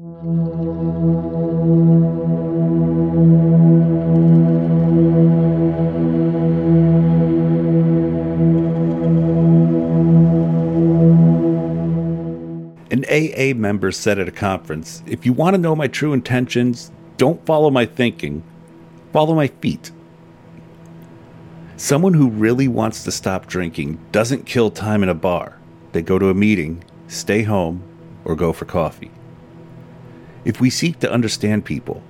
An AA member said at a conference If you want to know my true intentions, don't follow my thinking, follow my feet. Someone who really wants to stop drinking doesn't kill time in a bar. They go to a meeting, stay home, or go for coffee. If we seek to understand people,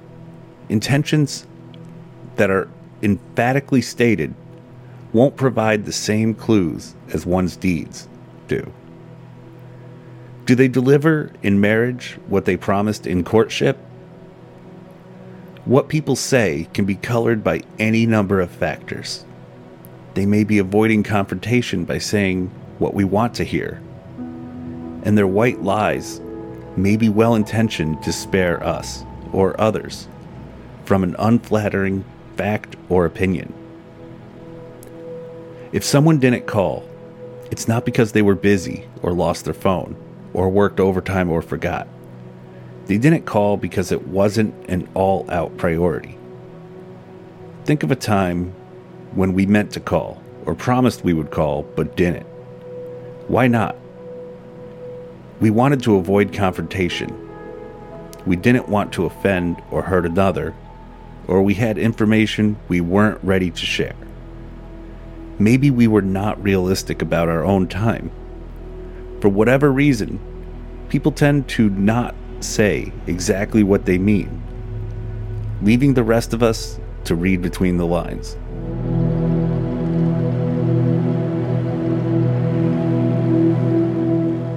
intentions that are emphatically stated won't provide the same clues as one's deeds do. Do they deliver in marriage what they promised in courtship? What people say can be colored by any number of factors. They may be avoiding confrontation by saying what we want to hear. And their white lies may be well intentioned to spare us or others from an unflattering fact or opinion. If someone didn't call, it's not because they were busy or lost their phone or worked overtime or forgot. They didn't call because it wasn't an all out priority. Think of a time when we meant to call or promised we would call but didn't. Why not? We wanted to avoid confrontation. We didn't want to offend or hurt another, or we had information we weren't ready to share. Maybe we were not realistic about our own time for whatever reason, people tend to not say exactly what they mean, leaving the rest of us to read between the lines.